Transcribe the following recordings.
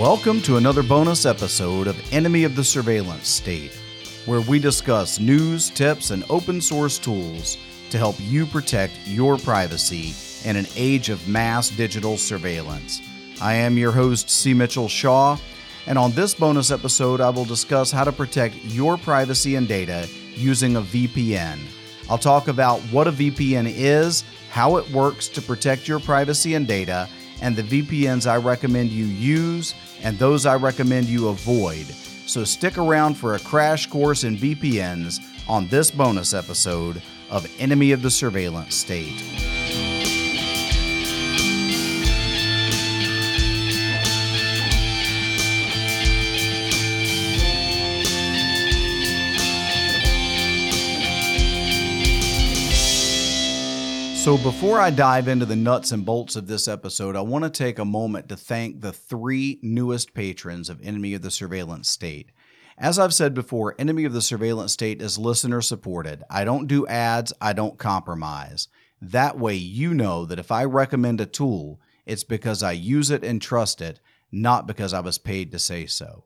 Welcome to another bonus episode of Enemy of the Surveillance State, where we discuss news, tips, and open source tools to help you protect your privacy in an age of mass digital surveillance. I am your host, C. Mitchell Shaw, and on this bonus episode, I will discuss how to protect your privacy and data using a VPN. I'll talk about what a VPN is, how it works to protect your privacy and data, and the VPNs I recommend you use and those I recommend you avoid. So stick around for a crash course in VPNs on this bonus episode of Enemy of the Surveillance State. So, before I dive into the nuts and bolts of this episode, I want to take a moment to thank the three newest patrons of Enemy of the Surveillance State. As I've said before, Enemy of the Surveillance State is listener supported. I don't do ads, I don't compromise. That way, you know that if I recommend a tool, it's because I use it and trust it, not because I was paid to say so.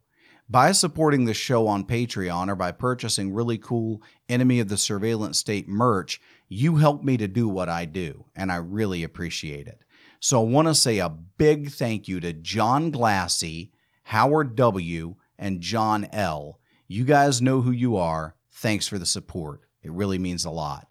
By supporting the show on Patreon or by purchasing really cool Enemy of the Surveillance State merch, you help me to do what I do, and I really appreciate it. So I want to say a big thank you to John Glassy, Howard W., and John L. You guys know who you are. Thanks for the support. It really means a lot.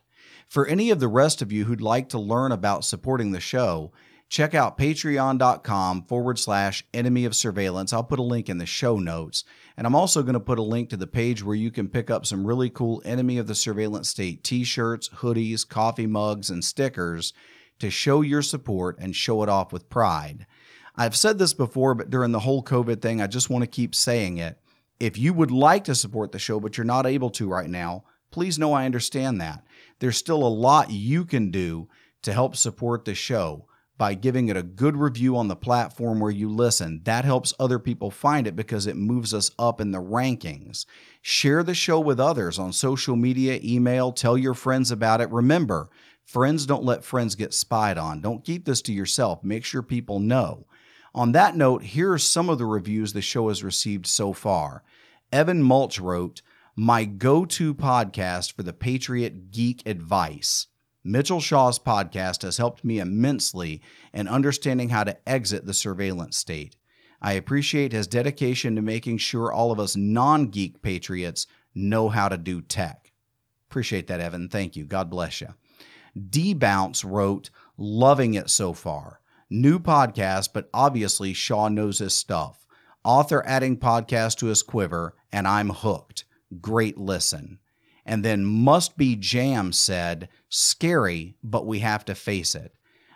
For any of the rest of you who'd like to learn about supporting the show, check out patreon.com forward slash enemy of surveillance. I'll put a link in the show notes. And I'm also going to put a link to the page where you can pick up some really cool enemy of the surveillance state t shirts, hoodies, coffee mugs, and stickers to show your support and show it off with pride. I've said this before, but during the whole COVID thing, I just want to keep saying it. If you would like to support the show, but you're not able to right now, please know I understand that. There's still a lot you can do to help support the show by giving it a good review on the platform where you listen. That helps other people find it because it moves us up in the rankings. Share the show with others on social media, email, tell your friends about it. Remember, friends don't let friends get spied on. Don't keep this to yourself. Make sure people know. On that note, here are some of the reviews the show has received so far. Evan Mulch wrote, My go to podcast for the Patriot Geek advice. Mitchell Shaw's podcast has helped me immensely in understanding how to exit the surveillance state. I appreciate his dedication to making sure all of us non geek patriots know how to do tech. Appreciate that, Evan. Thank you. God bless you. D Bounce wrote, Loving it so far. New podcast, but obviously Shaw knows his stuff. Author adding podcast to his quiver, and I'm hooked. Great listen. And then Must Be Jam said, Scary, but we have to face it.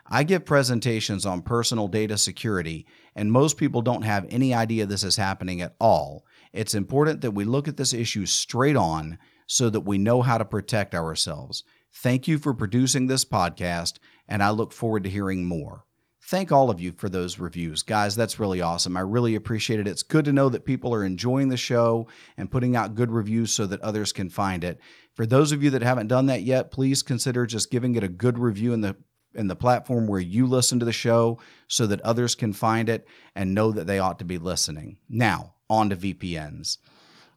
I give presentations on personal data security, and most people don't have any idea this is happening at all. It's important that we look at this issue straight on so that we know how to protect ourselves. Thank you for producing this podcast, and I look forward to hearing more thank all of you for those reviews. Guys, that's really awesome. I really appreciate it. It's good to know that people are enjoying the show and putting out good reviews so that others can find it. For those of you that haven't done that yet, please consider just giving it a good review in the in the platform where you listen to the show so that others can find it and know that they ought to be listening. Now, on to VPNs.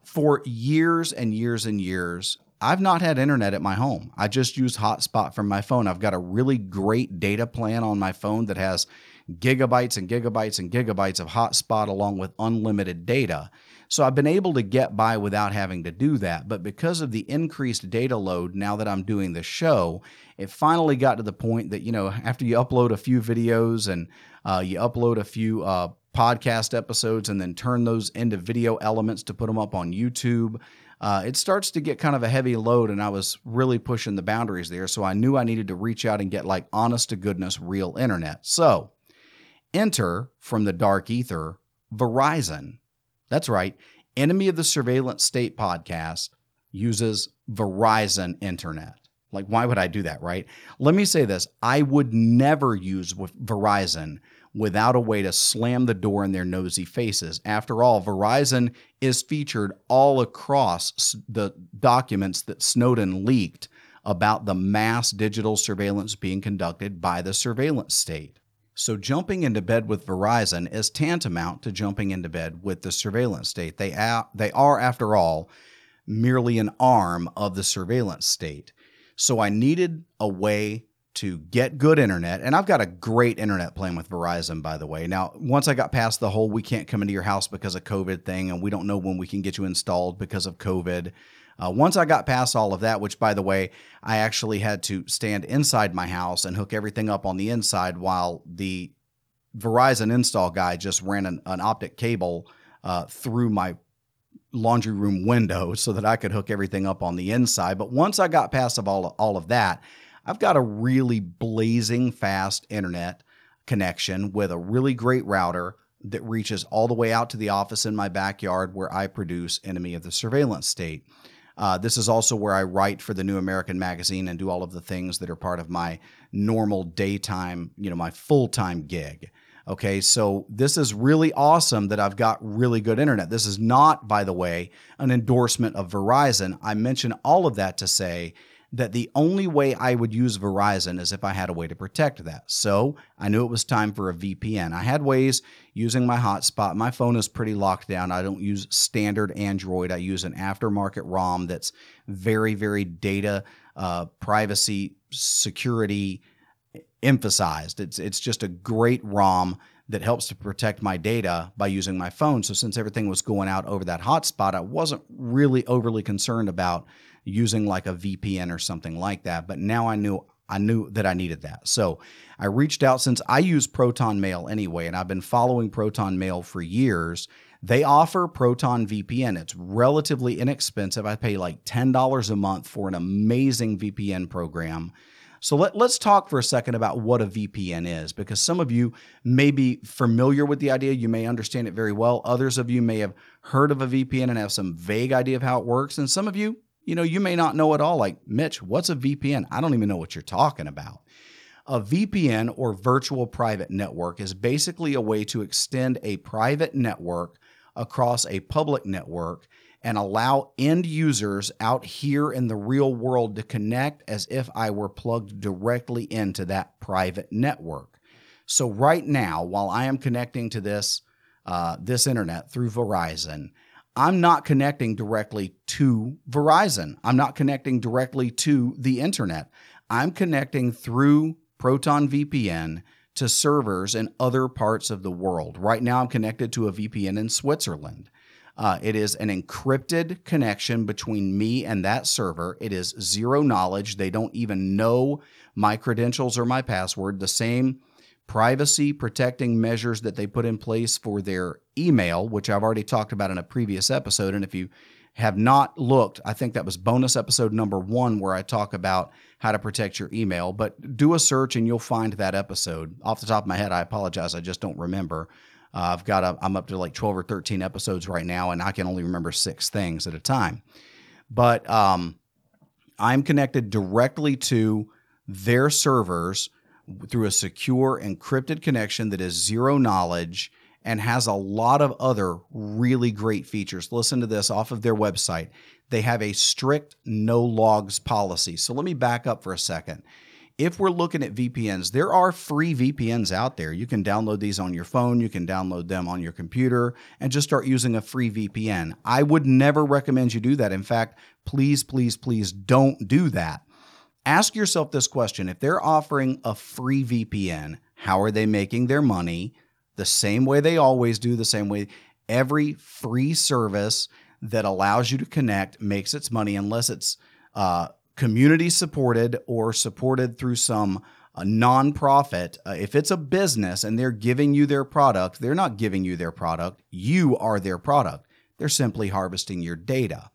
For years and years and years, I've not had internet at my home. I just use hotspot from my phone. I've got a really great data plan on my phone that has gigabytes and gigabytes and gigabytes of hotspot along with unlimited data. So I've been able to get by without having to do that. But because of the increased data load now that I'm doing the show, it finally got to the point that, you know, after you upload a few videos and uh, you upload a few uh, podcast episodes and then turn those into video elements to put them up on YouTube, uh, it starts to get kind of a heavy load, and I was really pushing the boundaries there. So I knew I needed to reach out and get like honest to goodness real internet. So enter from the dark ether Verizon. That's right. Enemy of the Surveillance State podcast uses Verizon Internet. Like, why would I do that, right? Let me say this I would never use Verizon without a way to slam the door in their nosy faces. After all, Verizon is featured all across the documents that Snowden leaked about the mass digital surveillance being conducted by the surveillance state. So jumping into bed with Verizon is tantamount to jumping into bed with the surveillance state. They a- they are after all merely an arm of the surveillance state. So I needed a way to get good internet. And I've got a great internet plan with Verizon, by the way. Now, once I got past the whole we can't come into your house because of COVID thing, and we don't know when we can get you installed because of COVID. Uh, once I got past all of that, which by the way, I actually had to stand inside my house and hook everything up on the inside while the Verizon install guy just ran an, an optic cable uh, through my laundry room window so that I could hook everything up on the inside. But once I got past of all, all of that, I've got a really blazing fast internet connection with a really great router that reaches all the way out to the office in my backyard where I produce Enemy of the Surveillance State. Uh, this is also where I write for the New American Magazine and do all of the things that are part of my normal daytime, you know, my full time gig. Okay, so this is really awesome that I've got really good internet. This is not, by the way, an endorsement of Verizon. I mention all of that to say that the only way I would use Verizon is if I had a way to protect that. So I knew it was time for a VPN. I had ways using my hotspot. My phone is pretty locked down. I don't use standard Android. I use an aftermarket ROM that's very, very data, uh, privacy, security emphasized. It's it's just a great ROM that helps to protect my data by using my phone. So since everything was going out over that hotspot, I wasn't really overly concerned about using like a VPN or something like that. But now I knew I knew that I needed that. So I reached out since I use Proton Mail anyway, and I've been following Proton Mail for years. They offer Proton VPN. It's relatively inexpensive. I pay like $10 a month for an amazing VPN program. So let, let's talk for a second about what a VPN is, because some of you may be familiar with the idea. You may understand it very well. Others of you may have heard of a VPN and have some vague idea of how it works. And some of you you know, you may not know at all. Like, Mitch, what's a VPN? I don't even know what you're talking about. A VPN or virtual private network is basically a way to extend a private network across a public network and allow end users out here in the real world to connect as if I were plugged directly into that private network. So right now, while I am connecting to this uh, this internet through Verizon, I'm not connecting directly to Verizon. I'm not connecting directly to the internet. I'm connecting through Proton VPN to servers in other parts of the world. Right now, I'm connected to a VPN in Switzerland. Uh, it is an encrypted connection between me and that server. It is zero knowledge. They don't even know my credentials or my password. The same privacy protecting measures that they put in place for their email, which I've already talked about in a previous episode. And if you have not looked, I think that was bonus episode number one, where I talk about how to protect your email. But do a search and you'll find that episode. Off the top of my head, I apologize. I just don't remember. Uh, I've got a, I'm up to like 12 or 13 episodes right now, and I can only remember six things at a time. But um, I'm connected directly to their servers through a secure encrypted connection that is zero knowledge and has a lot of other really great features. Listen to this off of their website. They have a strict no logs policy. So let me back up for a second. If we're looking at VPNs, there are free VPNs out there. You can download these on your phone, you can download them on your computer, and just start using a free VPN. I would never recommend you do that. In fact, please, please, please don't do that ask yourself this question if they're offering a free VPN, how are they making their money? The same way they always do, the same way every free service that allows you to connect makes its money unless it's uh, community supported or supported through some uh, nonprofit. Uh, if it's a business and they're giving you their product, they're not giving you their product. You are their product. They're simply harvesting your data.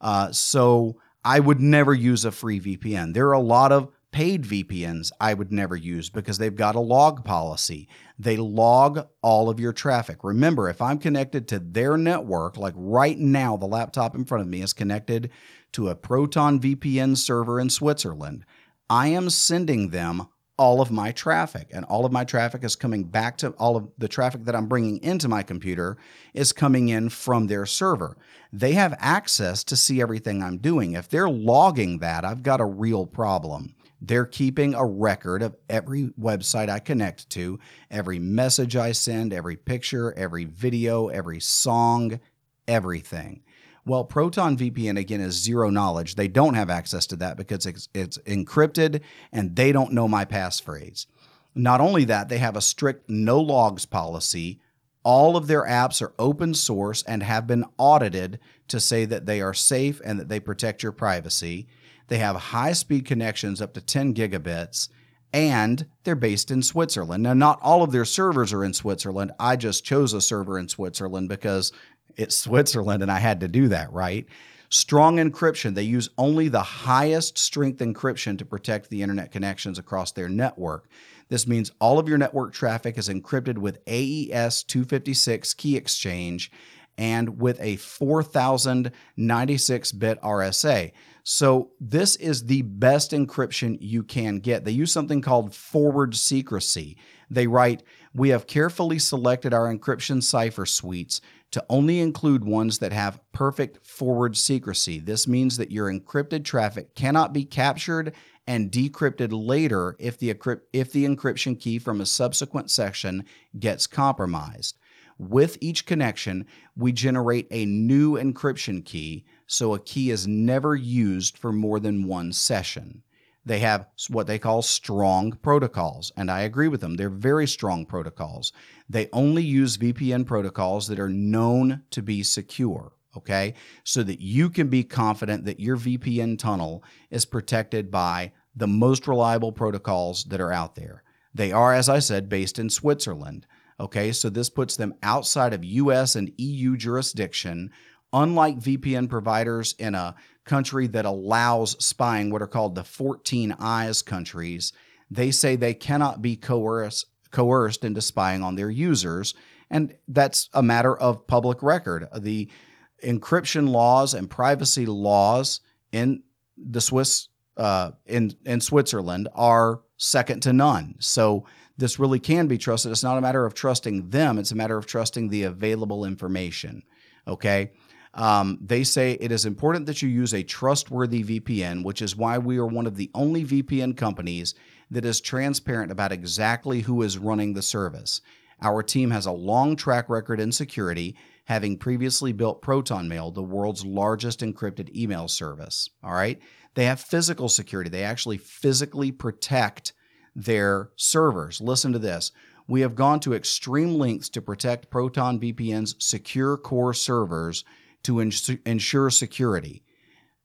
Uh, so I would never use a free VPN. There are a lot of paid VPNs I would never use because they've got a log policy. They log all of your traffic. Remember, if I'm connected to their network, like right now, the laptop in front of me is connected to a Proton VPN server in Switzerland, I am sending them all of my traffic and all of my traffic is coming back to all of the traffic that I'm bringing into my computer is coming in from their server. They have access to see everything I'm doing. If they're logging that, I've got a real problem. They're keeping a record of every website I connect to, every message I send, every picture, every video, every song, everything. Well, Proton VPN again is zero knowledge. They don't have access to that because it's, it's encrypted and they don't know my passphrase. Not only that, they have a strict no logs policy. All of their apps are open source and have been audited to say that they are safe and that they protect your privacy. They have high speed connections up to 10 gigabits and they're based in Switzerland. Now, not all of their servers are in Switzerland. I just chose a server in Switzerland because it's Switzerland and I had to do that, right? Strong encryption. They use only the highest strength encryption to protect the internet connections across their network. This means all of your network traffic is encrypted with AES 256 key exchange and with a 4096 bit RSA. So, this is the best encryption you can get. They use something called forward secrecy. They write, We have carefully selected our encryption cipher suites to only include ones that have perfect forward secrecy. This means that your encrypted traffic cannot be captured and decrypted later if the, if the encryption key from a subsequent section gets compromised. With each connection, we generate a new encryption key, so a key is never used for more than one session. They have what they call strong protocols, and I agree with them. They're very strong protocols. They only use VPN protocols that are known to be secure, okay? So that you can be confident that your VPN tunnel is protected by the most reliable protocols that are out there. They are, as I said, based in Switzerland. Okay, so this puts them outside of US and EU jurisdiction, unlike VPN providers in a country that allows spying, what are called the 14 eyes countries. They say they cannot be coerced, coerced into spying on their users. And that's a matter of public record. The encryption laws and privacy laws in the Swiss uh, in in Switzerland are second to none. So this really can be trusted. It's not a matter of trusting them; it's a matter of trusting the available information. Okay. Um, they say it is important that you use a trustworthy VPN, which is why we are one of the only VPN companies that is transparent about exactly who is running the service. Our team has a long track record in security, having previously built ProtonMail, the world's largest encrypted email service. All right. They have physical security. They actually physically protect their servers. Listen to this. We have gone to extreme lengths to protect Proton VPN's secure core servers to ins- ensure security.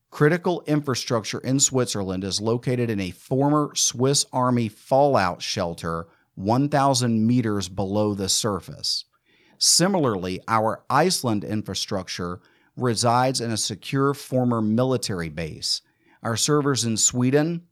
Critical infrastructure in Switzerland is located in a former Swiss Army fallout shelter 1,000 meters below the surface. Similarly, our Iceland infrastructure resides in a secure former military base. Our servers in Sweden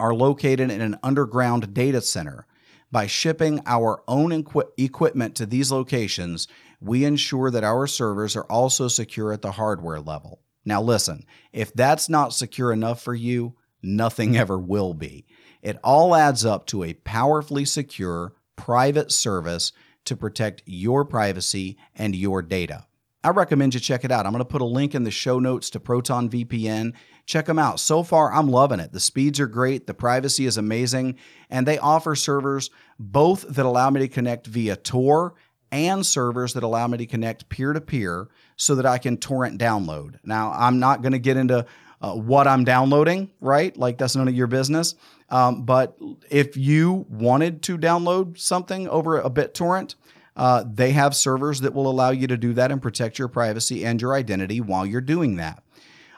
are located in an underground data center. By shipping our own equi- equipment to these locations, we ensure that our servers are also secure at the hardware level. Now, listen, if that's not secure enough for you, nothing hmm. ever will be. It all adds up to a powerfully secure private service to protect your privacy and your data. I recommend you check it out. I'm going to put a link in the show notes to Proton VPN. Check them out. So far, I'm loving it. The speeds are great, the privacy is amazing, and they offer servers both that allow me to connect via Tor and servers that allow me to connect peer to peer so that I can torrent download. Now, I'm not going to get into uh, what I'm downloading, right? Like that's none of your business. Um, but if you wanted to download something over a BitTorrent, uh, they have servers that will allow you to do that and protect your privacy and your identity while you're doing that.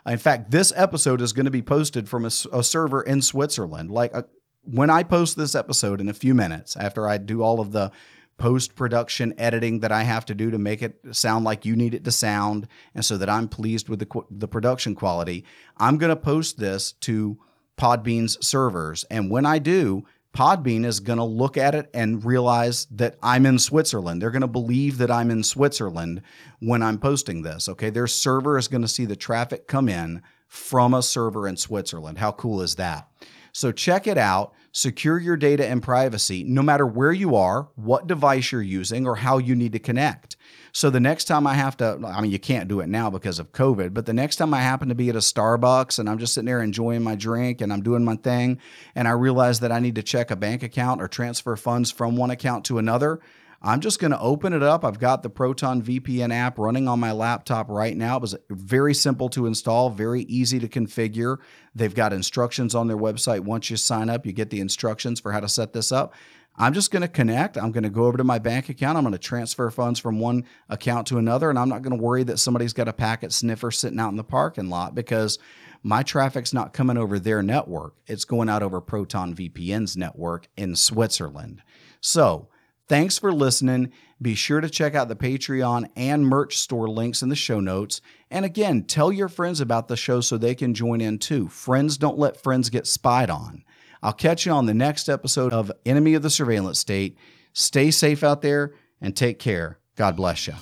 In fact, this episode is going to be posted from a, a server in Switzerland. Like uh, when I post this episode in a few minutes after I do all of the post production editing that I have to do to make it sound like you need it to sound, and so that I'm pleased with the the production quality, I'm going to post this to Podbean's servers, and when I do, Podbean is going to look at it and realize that I'm in Switzerland. They're going to believe that I'm in Switzerland when I'm posting this. Okay. Their server is going to see the traffic come in from a server in Switzerland. How cool is that? So check it out. Secure your data and privacy no matter where you are, what device you're using, or how you need to connect. So the next time I have to, I mean, you can't do it now because of COVID, but the next time I happen to be at a Starbucks and I'm just sitting there enjoying my drink and I'm doing my thing, and I realize that I need to check a bank account or transfer funds from one account to another, I'm just going to open it up. I've got the Proton VPN app running on my laptop right now. It was very simple to install, very easy to configure. They've got instructions on their website. Once you sign up, you get the instructions for how to set this up. I'm just going to connect. I'm going to go over to my bank account. I'm going to transfer funds from one account to another. And I'm not going to worry that somebody's got a packet sniffer sitting out in the parking lot because my traffic's not coming over their network. It's going out over Proton VPN's network in Switzerland. So, Thanks for listening. Be sure to check out the Patreon and merch store links in the show notes. And again, tell your friends about the show so they can join in too. Friends don't let friends get spied on. I'll catch you on the next episode of Enemy of the Surveillance State. Stay safe out there and take care. God bless you.